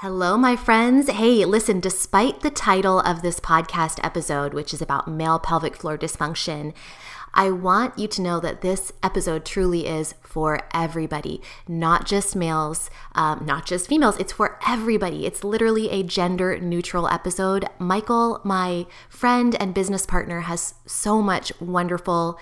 Hello, my friends. Hey, listen, despite the title of this podcast episode, which is about male pelvic floor dysfunction, I want you to know that this episode truly is for everybody, not just males, um, not just females. It's for everybody. It's literally a gender neutral episode. Michael, my friend and business partner, has so much wonderful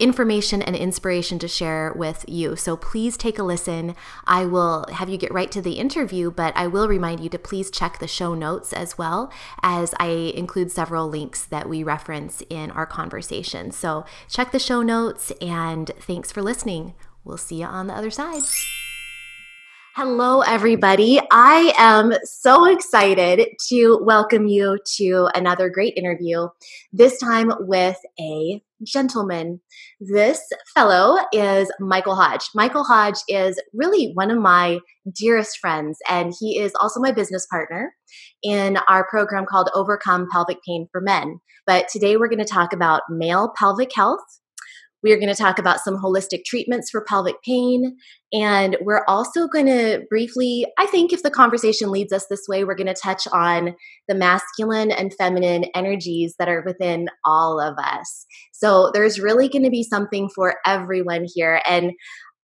information and inspiration to share with you. So please take a listen. I will have you get right to the interview, but I will remind you to please check the show notes as well, as I include several links that we reference in our conversation. So check the show notes and thanks for listening. We'll see you on the other side. Hello, everybody. I am so excited to welcome you to another great interview, this time with a gentleman. This fellow is Michael Hodge. Michael Hodge is really one of my dearest friends, and he is also my business partner in our program called Overcome Pelvic Pain for Men. But today we're going to talk about male pelvic health we are going to talk about some holistic treatments for pelvic pain. And we're also going to briefly, I think, if the conversation leads us this way, we're going to touch on the masculine and feminine energies that are within all of us. So there's really going to be something for everyone here. And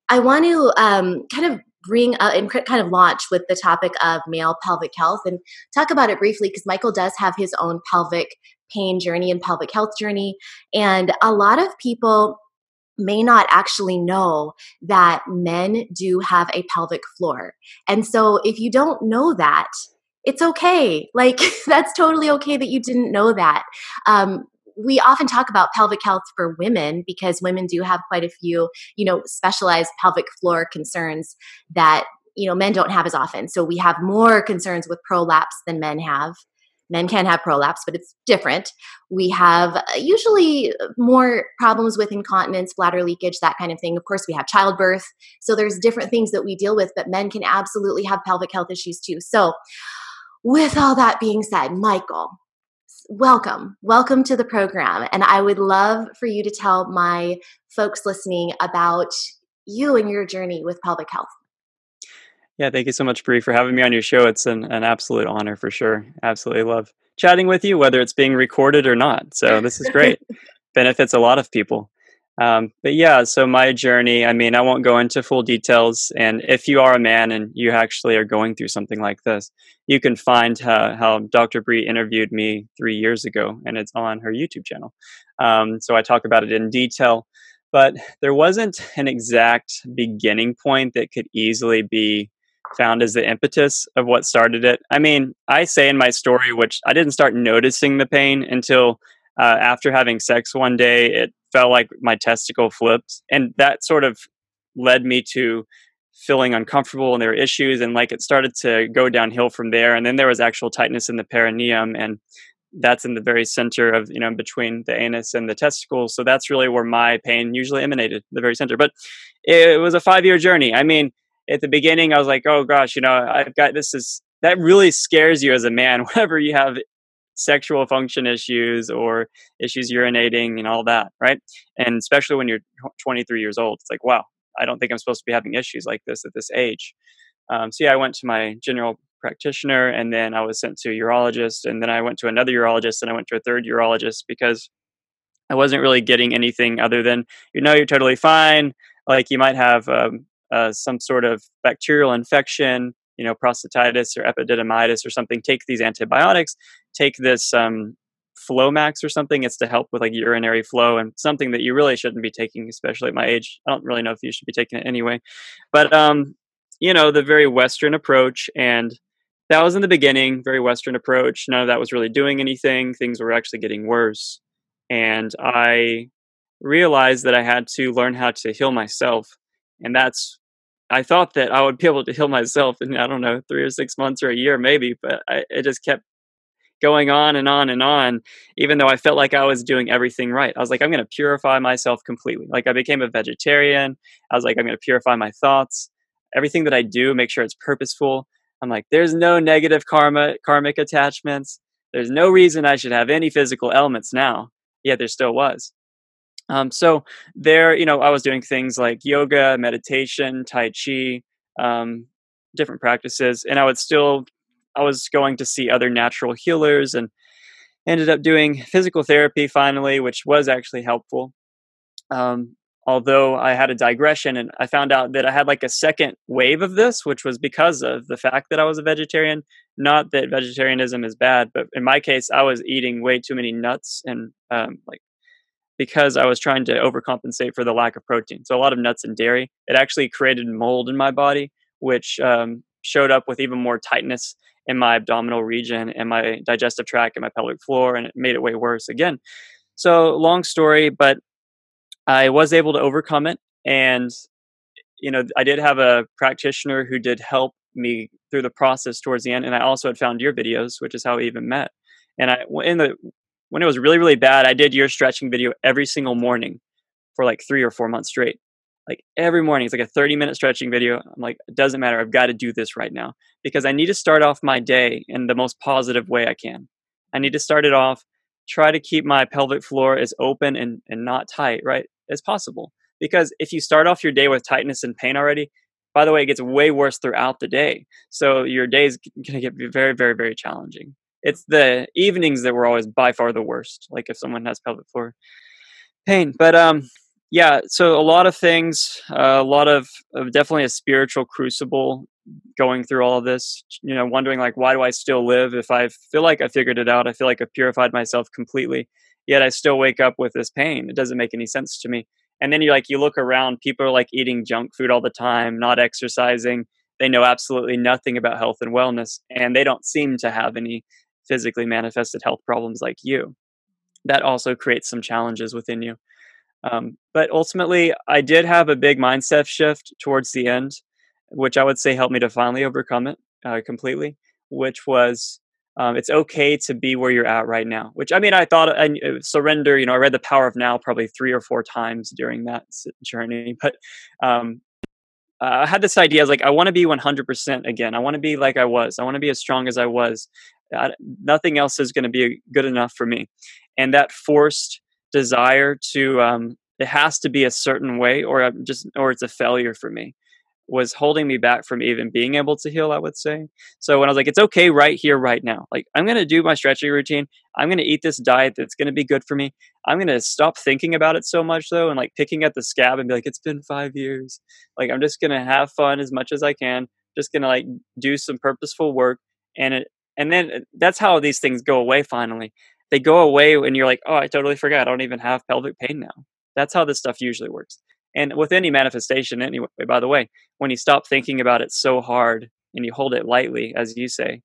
I want to um, kind of bring up and kind of launch with the topic of male pelvic health and talk about it briefly because Michael does have his own pelvic pain journey and pelvic health journey. And a lot of people may not actually know that men do have a pelvic floor. And so if you don't know that, it's okay. Like, that's totally okay that you didn't know that. Um, we often talk about pelvic health for women because women do have quite a few, you know, specialized pelvic floor concerns that, you know, men don't have as often. So we have more concerns with prolapse than men have men can have prolapse, but it's different. We have uh, usually more problems with incontinence, bladder leakage, that kind of thing. Of course, we have childbirth. So there's different things that we deal with, but men can absolutely have pelvic health issues too. So, with all that being said, Michael, welcome. Welcome to the program. And I would love for you to tell my folks listening about you and your journey with pelvic health. Yeah, thank you so much, Bree, for having me on your show. It's an, an absolute honor for sure. Absolutely love chatting with you, whether it's being recorded or not. So this is great. Benefits a lot of people. Um, but yeah, so my journey, I mean, I won't go into full details. And if you are a man and you actually are going through something like this, you can find how, how Dr. Bree interviewed me three years ago, and it's on her YouTube channel. Um, so I talk about it in detail. But there wasn't an exact beginning point that could easily be found as the impetus of what started it. I mean, I say in my story, which I didn't start noticing the pain until uh, after having sex one day, it felt like my testicle flipped. And that sort of led me to feeling uncomfortable and there were issues and like it started to go downhill from there and then there was actual tightness in the perineum and that's in the very center of you know between the anus and the testicles so that's really where my pain usually emanated the very center but it was a five year journey i mean at the beginning I was like, oh gosh, you know, I've got this is that really scares you as a man whenever you have sexual function issues or issues urinating and all that, right? And especially when you're 23 years old, it's like, wow, I don't think I'm supposed to be having issues like this at this age. Um, so yeah, I went to my general practitioner, and then I was sent to a urologist, and then I went to another urologist, and I went to a third urologist because I wasn't really getting anything other than you know you're totally fine. Like you might have um, uh, some sort of bacterial infection, you know, prostatitis or epididymitis or something, take these antibiotics, take this um, Flomax or something. It's to help with like urinary flow and something that you really shouldn't be taking, especially at my age. I don't really know if you should be taking it anyway, but um, you know, the very Western approach and that was in the beginning, very Western approach. None of that was really doing anything. Things were actually getting worse. And I realized that I had to learn how to heal myself and that's I thought that I would be able to heal myself in I don't know three or six months or a year maybe, but I, it just kept going on and on and on, even though I felt like I was doing everything right. I was like, I'm going to purify myself completely. Like I became a vegetarian. I was like, I'm going to purify my thoughts. Everything that I do, make sure it's purposeful. I'm like, there's no negative karma, karmic attachments. There's no reason I should have any physical elements now. Yet there still was. Um, so there, you know, I was doing things like yoga, meditation, tai chi, um, different practices, and I would still, I was going to see other natural healers, and ended up doing physical therapy finally, which was actually helpful. Um, although I had a digression, and I found out that I had like a second wave of this, which was because of the fact that I was a vegetarian. Not that vegetarianism is bad, but in my case, I was eating way too many nuts and um, like because I was trying to overcompensate for the lack of protein. So a lot of nuts and dairy. It actually created mold in my body, which um, showed up with even more tightness in my abdominal region and my digestive tract and my pelvic floor, and it made it way worse again. So long story, but I was able to overcome it, and you know I did have a practitioner who did help me through the process towards the end, and I also had found your videos, which is how we even met. And I in the when it was really really bad i did your stretching video every single morning for like three or four months straight. Like every morning it's like a 30 minute stretching video. I'm like it doesn't matter. I've got to do this right now because i need to start off my day in the most positive way i can. I need to start it off try to keep my pelvic floor as open and, and not tight right as possible. Because if you start off your day with tightness and pain already by the way it gets way worse throughout the day. So your day is going to get very very very challenging it's the evenings that were always by far the worst. Like if someone has pelvic floor pain, but um, yeah. So a lot of things, uh, a lot of, of definitely a spiritual crucible going through all of this. You know, wondering like, why do I still live? If I feel like I figured it out, I feel like I've purified myself completely. Yet I still wake up with this pain. It doesn't make any sense to me. And then you like you look around, people are like eating junk food all the time, not exercising. They know absolutely nothing about health and wellness, and they don't seem to have any physically manifested health problems like you. That also creates some challenges within you. Um, but ultimately, I did have a big mindset shift towards the end, which I would say helped me to finally overcome it uh, completely, which was um, it's okay to be where you're at right now. Which I mean, I thought I uh, surrender. You know, I read The Power of Now probably three or four times during that journey. But um, I had this idea. I was like, I want to be 100% again. I want to be like I was. I want to be as strong as I was. I, nothing else is going to be good enough for me. And that forced desire to, um, it has to be a certain way, or I'm just, or it's a failure for me, was holding me back from even being able to heal. I would say. So when I was like, it's okay right here, right now. Like I'm going to do my stretching routine. I'm going to eat this diet that's going to be good for me. I'm going to stop thinking about it so much though, and like picking at the scab and be like, it's been five years. Like I'm just going to have fun as much as I can. Just going to like do some purposeful work and it and then uh, that's how these things go away finally. They go away and you're like oh i totally forgot. I don't even have pelvic pain now. That's how this stuff usually works. And with any manifestation anyway by the way when you stop thinking about it so hard and you hold it lightly as you say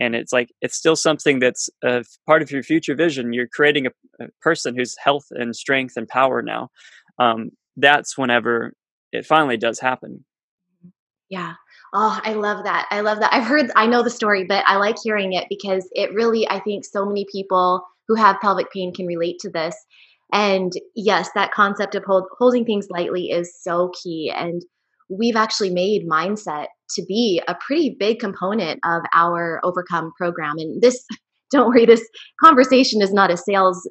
and it's like it's still something that's a part of your future vision you're creating a, a person who's health and strength and power now um, that's whenever it finally does happen. Yeah Oh, I love that. I love that. I've heard, I know the story, but I like hearing it because it really, I think so many people who have pelvic pain can relate to this. And yes, that concept of hold, holding things lightly is so key. And we've actually made mindset to be a pretty big component of our overcome program. And this don't worry, this conversation is not a sales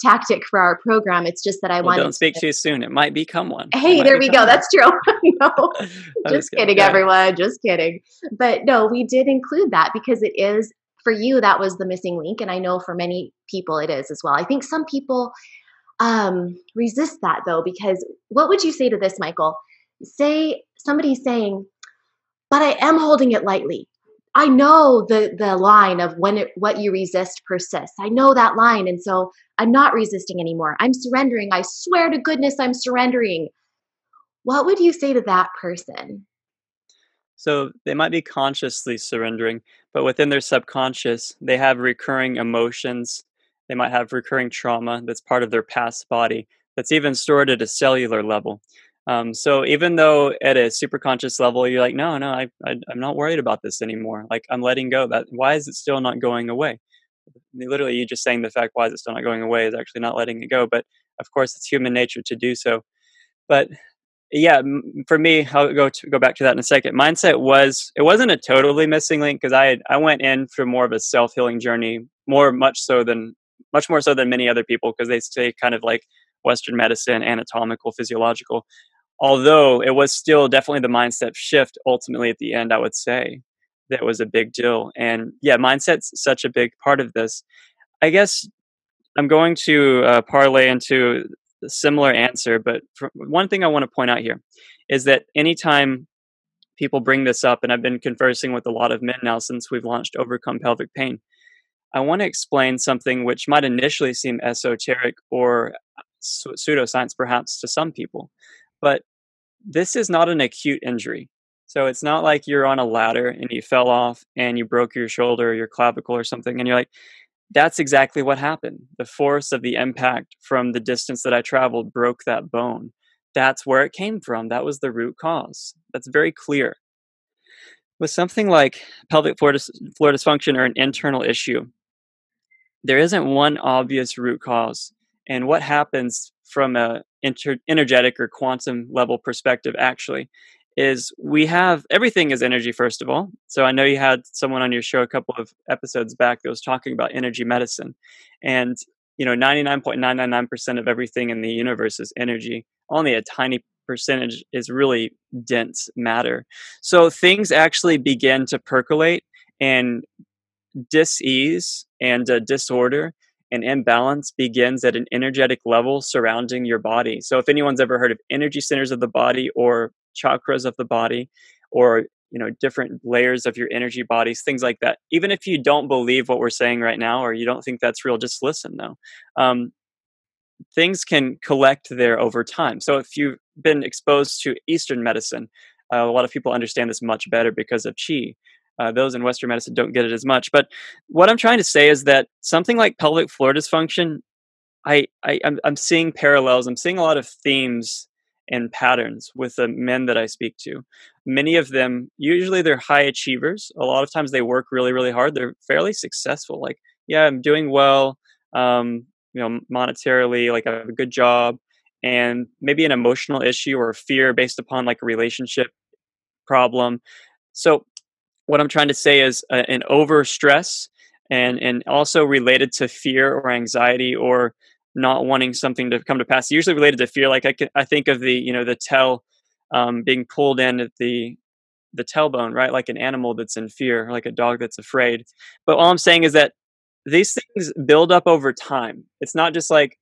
tactic for our program. It's just that I well, want. Don't speak to, too soon. It might become one. Hey, there we go. One. That's true. no, just kidding, yeah. everyone. Just kidding. But no, we did include that because it is for you. That was the missing link, and I know for many people it is as well. I think some people um, resist that though, because what would you say to this, Michael? Say somebody's saying, "But I am holding it lightly." I know the the line of when it, what you resist persists. I know that line, and so I'm not resisting anymore. I'm surrendering. I swear to goodness, I'm surrendering. What would you say to that person? So they might be consciously surrendering, but within their subconscious, they have recurring emotions. They might have recurring trauma that's part of their past body that's even stored at a cellular level. Um, so even though at a super conscious level, you're like, no, no, I, I, am not worried about this anymore. Like I'm letting go. That why is it still not going away? literally you just saying the fact why is it still not going away is actually not letting it go but of course it's human nature to do so but yeah for me i'll go to go back to that in a second mindset was it wasn't a totally missing link because i i went in for more of a self-healing journey more much so than much more so than many other people because they stay kind of like western medicine anatomical physiological although it was still definitely the mindset shift ultimately at the end i would say that was a big deal. And yeah mindset's such a big part of this. I guess i'm going to uh, parlay into a similar answer but one thing i want to point out here is that anytime people bring this up and i've been conversing with a lot of men now since we've launched overcome pelvic pain i want to explain something which might initially seem esoteric or pseudoscience perhaps to some people but this is not an acute injury. So it's not like you're on a ladder and you fell off and you broke your shoulder or your clavicle or something and you're like, that's exactly what happened. The force of the impact from the distance that I traveled broke that bone. That's where it came from. That was the root cause. That's very clear. With something like pelvic floor, dis- floor dysfunction or an internal issue, there isn't one obvious root cause. And what happens from a inter- energetic or quantum level perspective actually is we have everything is energy first of all. So i know you had someone on your show a couple of episodes back that was talking about energy medicine and you know 99.999% of everything in the universe is energy. Only a tiny percentage is really dense matter. So things actually begin to percolate and dis-ease and uh, disorder an imbalance begins at an energetic level surrounding your body. So if anyone's ever heard of energy centers of the body or chakras of the body or you know different layers of your energy bodies things like that even if you don't believe what we're saying right now or you don't think that's real just listen though. Um, things can collect there over time. So if you've been exposed to eastern medicine uh, a lot of people understand this much better because of chi uh, those in Western medicine don't get it as much. But what I'm trying to say is that something like pelvic floor dysfunction, I, I I'm, I'm seeing parallels. I'm seeing a lot of themes and patterns with the men that I speak to. Many of them, usually they're high achievers. A lot of times they work really, really hard. They're fairly successful. Like, yeah, I'm doing well, um, you know, monetarily, like I have a good job, and maybe an emotional issue or fear based upon like a relationship problem. So what I'm trying to say is uh, an over stress and and also related to fear or anxiety or not wanting something to come to pass. Usually related to fear. Like I can, I think of the you know the tail um, being pulled in at the the tailbone, right? Like an animal that's in fear, like a dog that's afraid. But all I'm saying is that these things build up over time. It's not just like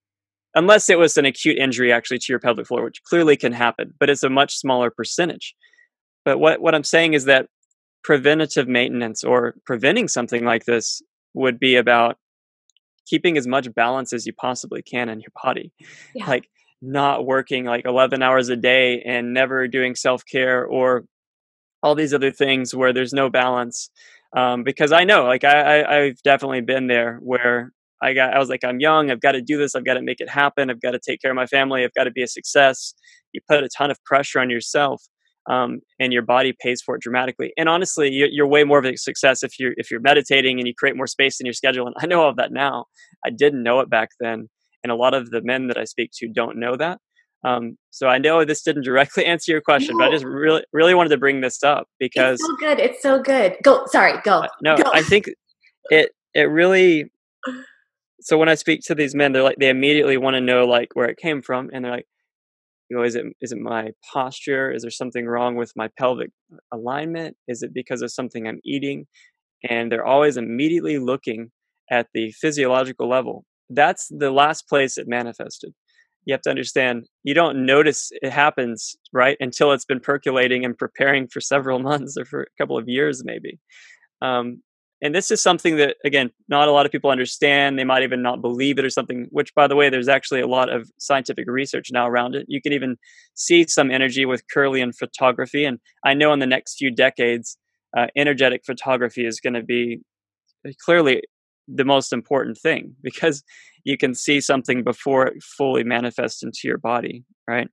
unless it was an acute injury actually to your pelvic floor, which clearly can happen, but it's a much smaller percentage. But what what I'm saying is that preventative maintenance or preventing something like this would be about keeping as much balance as you possibly can in your body. Yeah. Like not working like 11 hours a day and never doing self care or all these other things where there's no balance. Um, because I know, like, I, I, I've definitely been there where I got, I was like, I'm young, I've got to do this, I've got to make it happen, I've got to take care of my family, I've got to be a success. You put a ton of pressure on yourself um, and your body pays for it dramatically. And honestly, you're, you're, way more of a success if you're if you're meditating and you create more space in your schedule. And I know all of that now. I didn't know it back then, and a lot of the men that I speak to don't know that. Um, so I know this didn't directly answer your question, no. but I just really really wanted to bring this up because it's so good. It's so good. Go. Sorry. Go. Uh, no, go. I think it it really. So when I speak to these men, they're like they immediately want to know like where it came from, and they're like, you know is it is it my posture? Is there something wrong with my pelvic alignment? Is it because of something i'm eating? And they're always immediately looking at the physiological level. That's the last place it manifested. You have to understand you don't notice it happens right until it's been percolating and preparing for several months or for a couple of years maybe. Um, and this is something that again not a lot of people understand. They might even not believe it or something which by the way there's actually a lot of scientific research now around it. You can even see some energy with kirlian photography. And i know in the next few decades uh, energetic photography is going to be uh, clearly the most important thing because you can see something before it fully manifests into your body right?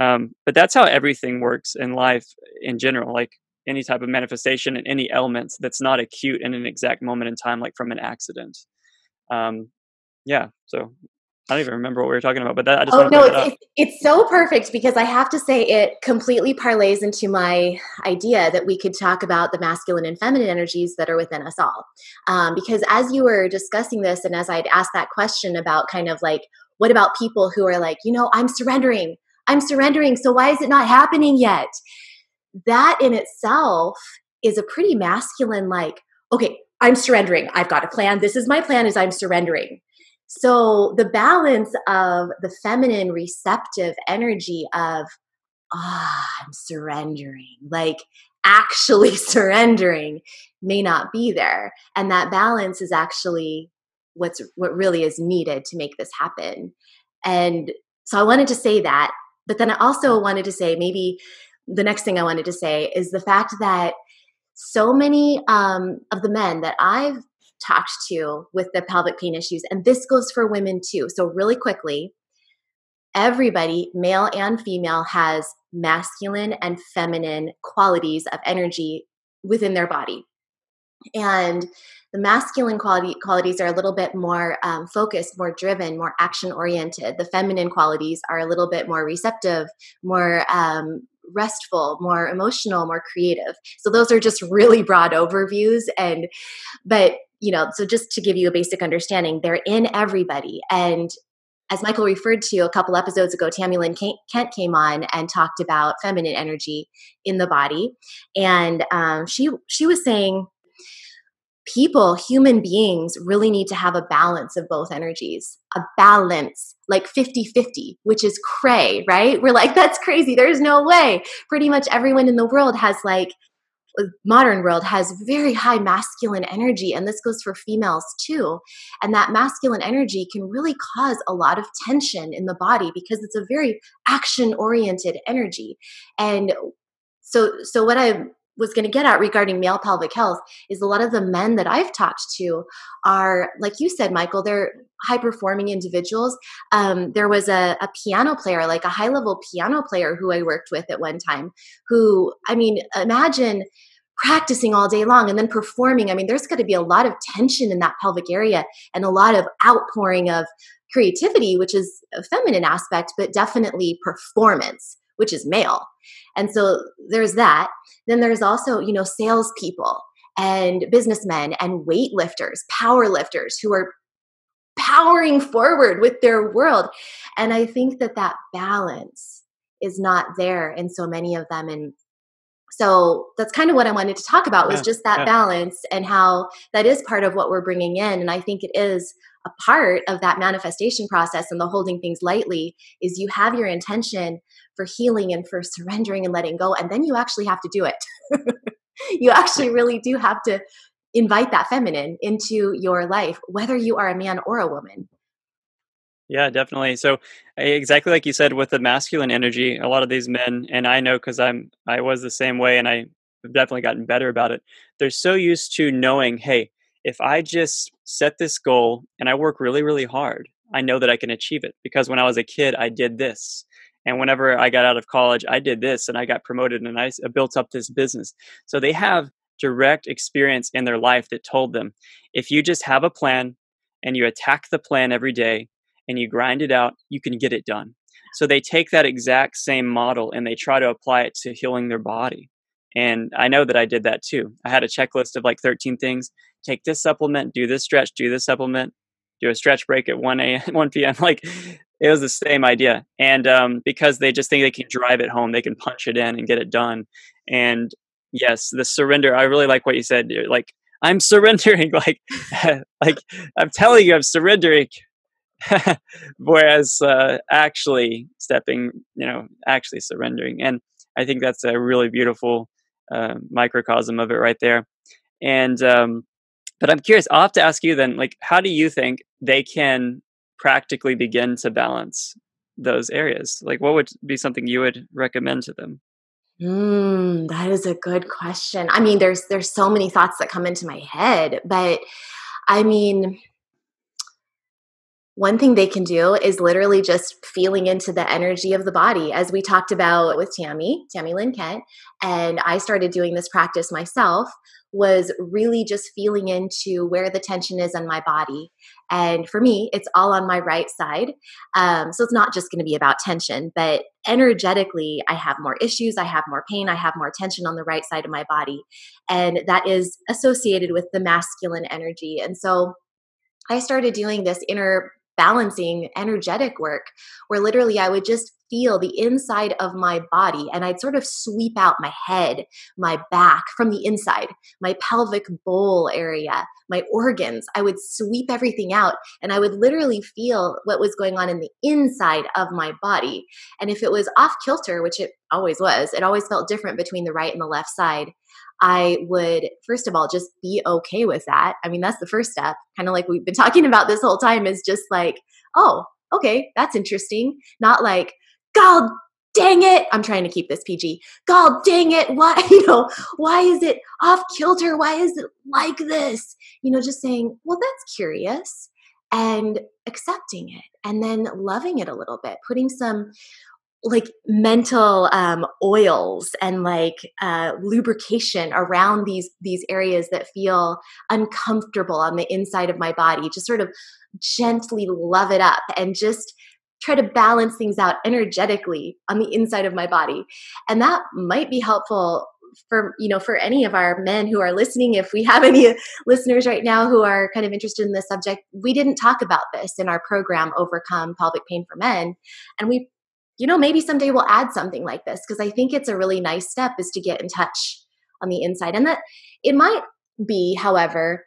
Um, but that's how everything works in life in general. Like any type of manifestation in any elements that's not acute in an exact moment in time, like from an accident. um, yeah, so I don't even remember what we were talking about, but that I just oh no, it's, it's, it's so perfect because I have to say it completely parlays into my idea that we could talk about the masculine and feminine energies that are within us all. Um, because as you were discussing this, and as I'd asked that question about kind of like, what about people who are like, you know, I'm surrendering, I'm surrendering, so why is it not happening yet? That in itself is a pretty masculine, like, okay, I'm surrendering. I've got a plan. This is my plan. Is I'm surrendering so the balance of the feminine receptive energy of, ah, oh, I'm surrendering, like actually surrendering may not be there. And that balance is actually what's what really is needed to make this happen. And so I wanted to say that, but then I also wanted to say maybe the next thing I wanted to say is the fact that so many um, of the men that I've talked to with the pelvic pain issues. And this goes for women too. So, really quickly, everybody, male and female, has masculine and feminine qualities of energy within their body. And the masculine quality qualities are a little bit more um, focused, more driven, more action oriented. The feminine qualities are a little bit more receptive, more um, restful, more emotional, more creative. So those are just really broad overviews. And but you know, so just to give you a basic understanding, they're in everybody. And as Michael referred to a couple episodes ago, Tami Lynn Kent came on and talked about feminine energy in the body, and um, she she was saying people, human beings, really need to have a balance of both energies, a balance like 50 50, which is cray, right? We're like, that's crazy. There's no way. Pretty much everyone in the world has like uh, modern world has very high masculine energy and this goes for females too and that masculine energy can really cause a lot of tension in the body because it's a very action oriented energy and so so what i was going to get at regarding male pelvic health is a lot of the men that I've talked to are, like you said, Michael, they're high performing individuals. Um, there was a, a piano player, like a high level piano player who I worked with at one time, who, I mean, imagine practicing all day long and then performing. I mean, there's got to be a lot of tension in that pelvic area and a lot of outpouring of creativity, which is a feminine aspect, but definitely performance, which is male. And so there's that. Then there's also, you know, salespeople and businessmen and weightlifters, power lifters who are powering forward with their world. And I think that that balance is not there in so many of them. And so that's kind of what I wanted to talk about was yeah, just that yeah. balance and how that is part of what we're bringing in. And I think it is a part of that manifestation process and the holding things lightly is you have your intention for healing and for surrendering and letting go. And then you actually have to do it. you actually really do have to invite that feminine into your life, whether you are a man or a woman. Yeah, definitely. So exactly like you said with the masculine energy, a lot of these men, and I know because I'm I was the same way, and I have definitely gotten better about it. They're so used to knowing, hey, if I just set this goal and I work really, really hard, I know that I can achieve it because when I was a kid, I did this. And whenever I got out of college, I did this and I got promoted and I built up this business. So they have direct experience in their life that told them if you just have a plan and you attack the plan every day and you grind it out, you can get it done. So they take that exact same model and they try to apply it to healing their body. And I know that I did that too. I had a checklist of like 13 things. Take this supplement, do this stretch, do this supplement, do a stretch break at 1 a.m., 1 p.m. Like it was the same idea. And um, because they just think they can drive it home, they can punch it in and get it done. And yes, the surrender. I really like what you said. Like I'm surrendering. Like, like I'm telling you, I'm surrendering. Whereas uh, actually stepping, you know, actually surrendering. And I think that's a really beautiful uh, microcosm of it right there. And um, but I'm curious. I'll have to ask you then. Like, how do you think they can practically begin to balance those areas? Like, what would be something you would recommend to them? Mm, that is a good question. I mean, there's there's so many thoughts that come into my head, but I mean, one thing they can do is literally just feeling into the energy of the body, as we talked about with Tami, Tami Lynn Kent. And I started doing this practice myself, was really just feeling into where the tension is in my body. And for me, it's all on my right side. Um, so it's not just going to be about tension, but energetically, I have more issues, I have more pain, I have more tension on the right side of my body. And that is associated with the masculine energy. And so I started doing this inner balancing energetic work where literally I would just feel the inside of my body and I'd sort of sweep out my head, my back from the inside, my pelvic bowl area, my organs. I would sweep everything out and I would literally feel what was going on in the inside of my body. And if it was off kilter, which it always was, it always felt different between the right and the left side. I would, first of all, just be okay with that. I mean, that's the first step, kind of like we've been talking about this whole time, is just like, oh, okay, that's interesting. Not like, God dang it, I'm trying to keep this PG. God dang it, why, you know, why is it off kilter? Why is it like this? You know, just saying, well, that's curious and accepting it and then loving it a little bit, putting some like mental um, oils and like uh, lubrication around these these areas that feel uncomfortable on the inside of my body just sort of gently love it up and just try to balance things out energetically on the inside of my body. And that might be helpful for you know for any of our men who are listening. If we have any listeners right now who are kind of interested in this subject we didn't talk about this in our program overcome pelvic pain for men. And we you know, maybe someday we'll add something like this because I think it's a really nice step is to get in touch on the inside. And that it might be, however,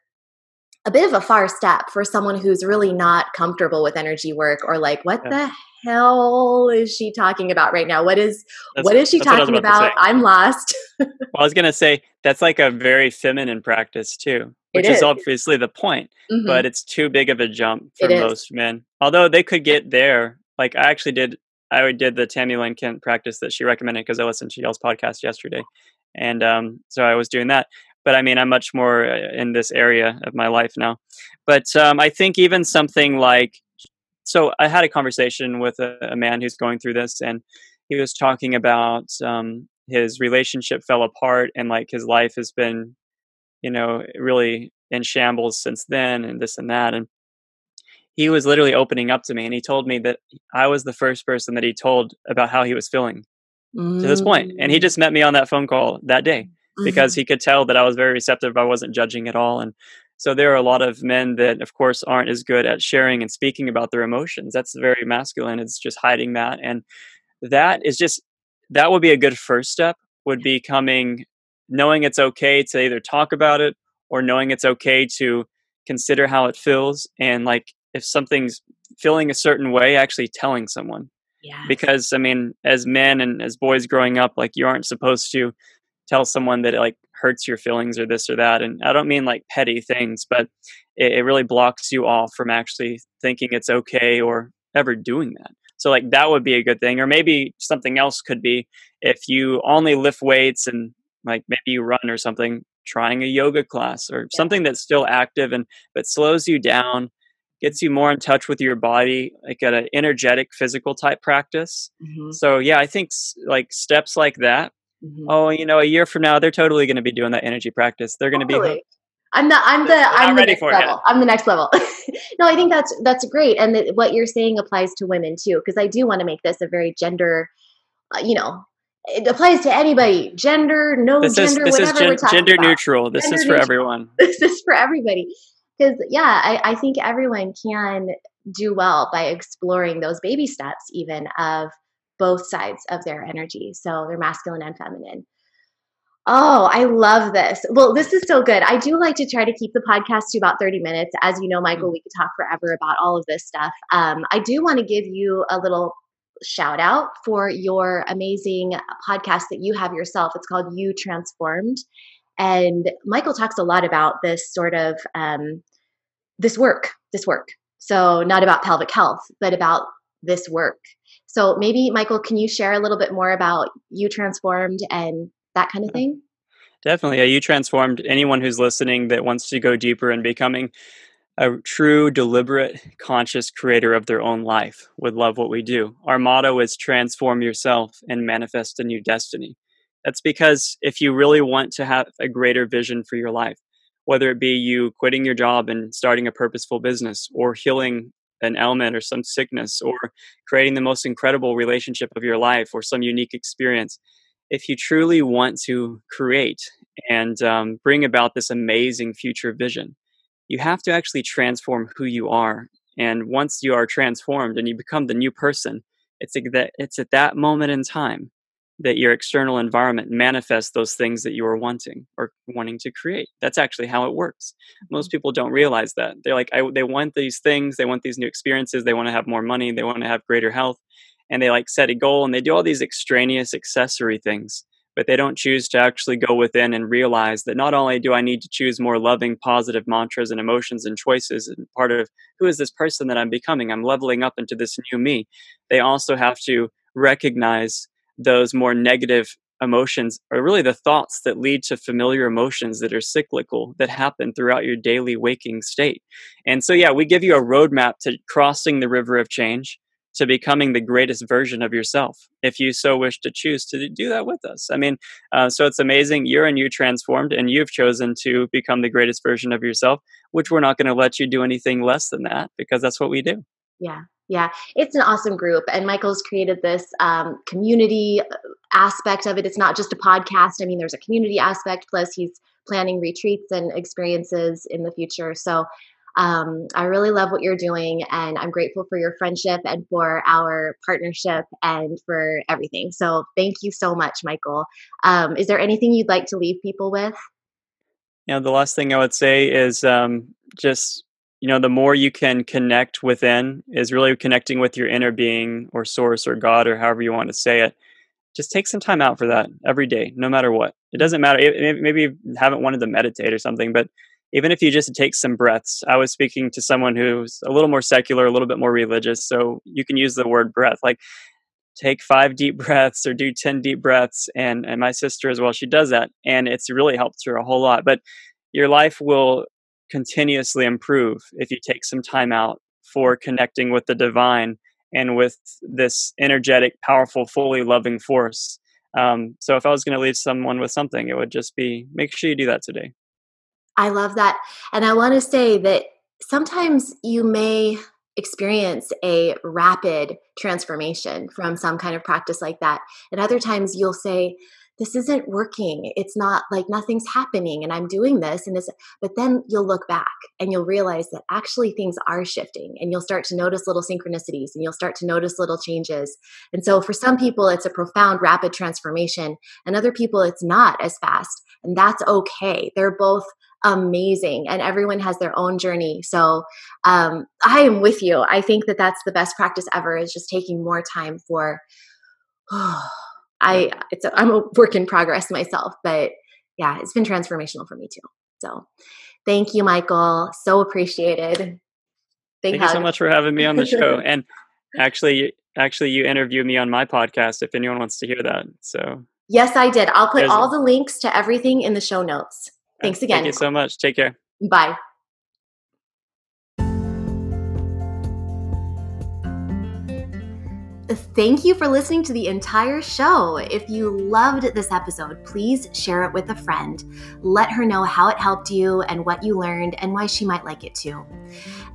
a bit of a far step for someone who's really not comfortable with energy work or like, what yeah. the hell is she talking about right now? What is that's, what is she talking about? about I'm lost. well, I was gonna say that's like a very feminine practice too, which is. is. obviously the point, mm-hmm. but it's too big of a jump for it most is. men. Although they could get there. Like I actually did I did the Tami Lynn Kent practice that she recommended because I listened to y'all's podcast yesterday, and um, so I was doing that. But I mean, I'm much more uh, in this area of my life now. But um, I think even something like so, I had a conversation with a, a man who's going through this, and he was talking about um, his relationship fell apart, and like his life has been, you know, really in shambles since then, and this and that, and he was literally opening up to me and he told me that I was the first person that he told about how he was feeling mm. to this point. And he mm. just met me on that phone call that day mm-hmm. because he could tell that I was very receptive. I wasn't judging at all. And so there are a lot of men that, of course, aren't as good at sharing and speaking about their emotions. That's very masculine. It's just hiding that. And that is just, that would be a good first step, would be coming, knowing it's okay to either talk about it or knowing it's okay to consider how it feels and like if something's feeling a certain way, actually telling someone. Yeah. Because I mean, as men and as boys growing up, like you aren't supposed to tell someone that it like hurts your feelings or this or that. And I don't mean like petty things, but it, it really blocks you off from actually thinking it's okay or ever doing that. So like that would be a good thing. Or maybe something else could be if you only lift weights and like maybe you run or something, trying a yoga class or something that's still active and but slows you down gets you more in touch with your body, like at an energetic physical type practice. Mm-hmm. So yeah, I think like steps like that. Mm-hmm. Oh, you know, a year from now, they're totally going to be doing that energy practice. They're going to totally. be. I'm the I'm the I'm the next level. I'm the next level. no, I think that's that's great, and the, what you're saying applies to women too, because I do want to make this a very gender, uh, you know, it applies to anybody, gender, no this gender, is, this whatever. Is gen- gender about. neutral. This gender is for neutral. everyone. This is for everybody because yeah I, I think everyone can do well by exploring those baby steps even of both sides of their energy so they're masculine and feminine Oh, I love this. Well, this is so good. I do like to try to keep the podcast to about 30 minutes. As you know, Michael, we could talk forever about all of this stuff. Um, I do want to give you a little shout out for your amazing podcast that you have yourself. It's called You Transformed. And Michael talks a lot about this sort of um, this work, this work. So not about pelvic health, but about this work. So maybe Michael, can you share a little bit more about you transformed and that kind of thing? Definitely. Yeah, you transformed anyone who's listening that wants to go deeper in becoming a true, deliberate, conscious creator of their own life would love what we do. Our motto is transform yourself and manifest a new destiny. That's because if you really want to have a greater vision for your life, whether it be you quitting your job and starting a purposeful business or healing an ailment or some sickness or creating the most incredible relationship of your life or some unique experience, if you truly want to create and um, bring about this amazing future vision, you have to actually transform who you are. And once you are transformed and you become the new person, it's, that, it's at that moment in time that your external environment manifests those things that you are wanting or wanting to create. That's actually how it works. Most mm-hmm. people don't realize that. They're like, I, they want these things, they want these new experiences, they want to have more money, they want to have greater health, and they like set a goal and they do all these extraneous accessory things but they don't choose to actually go within and realize that not only do I need to choose more loving, positive mantras and emotions and choices, and part of who is this person that I'm becoming, I'm leveling up into this new me, they also have to recognize those more negative emotions are really the thoughts that lead to familiar emotions that are cyclical that happen throughout your daily waking state. And so, yeah, we give you a roadmap to crossing the river of change to becoming the greatest version of yourself if you so wish to choose to do that with us. I mean uh, so it's amazing you're and you transformed and you've chosen to become the greatest version of yourself which we're not going to let you do anything less than that because that's what we do. Yeah yeah it's an awesome group and michael's created this um, community uh, aspect of it it's not just a podcast i mean there's a community aspect plus he's planning retreats and experiences in the future so um, I really love what you're doing, and I'm grateful for your friendship and for our partnership and for everything. So, thank you so much, Michael. Um, is there anything you'd like to leave people with? Know, the last thing I would say is um, just you know the more you can connect within is really connecting with your inner being or source or god or however you want to say it just take some time out for that every day no matter what it doesn't matter maybe you haven't wanted to meditate or something but even if you just take some breaths. I was speaking to someone who's a little more secular, a little bit more religious, so you can use the word breath. Like take five deep breaths or do 10 deep breaths and and my sister as well she does that and it's really helped her a whole lot but your life will continuously improve if you take some time out for connecting with the divine and with this energetic powerful fully loving force um, so if i was going to leave someone with something it would just be make sure you do that today I love that. And I want to say that sometimes you may experience a rapid transformation from some kind of practice like that. And other times you'll say, this isn't working. It's not like nothing's happening and I'm doing this and this but then you'll look back and you'll realize that actually things are shifting and you'll start to notice little synchronicities and you'll start to notice little changes. And so for some people it's a profound rapid transformation and other people it's not as fast and that's okay. They're both amazing and everyone has their own journey so um, i am with you i think that that's the best practice ever is just taking more time for oh, i it's a, i'm a work in progress myself but yeah it's been transformational for me too so thank you michael so appreciated Big thank hug. you so much for having me on the show and actually actually you interviewed me on my podcast if anyone wants to hear that so yes i did i'll put all the links to everything in the show notes uh, Thanks again. Thank you so much. Take care. Bye. Thank you for listening to the entire show. If you loved this episode, please share it with a friend. Let her know how it helped you and what you learned and why she might like it too.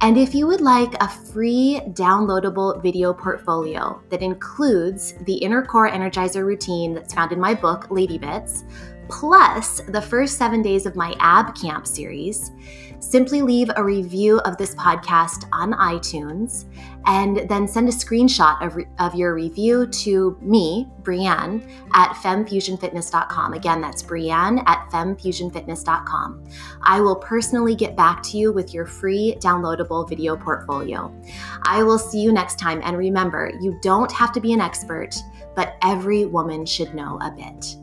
And if you would like a free downloadable video portfolio that includes the Inner Core Energizer routine that's found in my book, Lady Bits, plus the first seven days of my Ab Camp series, simply leave a review of this podcast on iTunes and then send a screenshot of, re- of your review to me, Brianne, at femfusionfitness.com. Again, that's Brianne at femfusionfitness.com. I will personally get back to you with your free downloadable video portfolio. I will see you next time. And remember, you don't have to be an expert, but every woman should know a bit.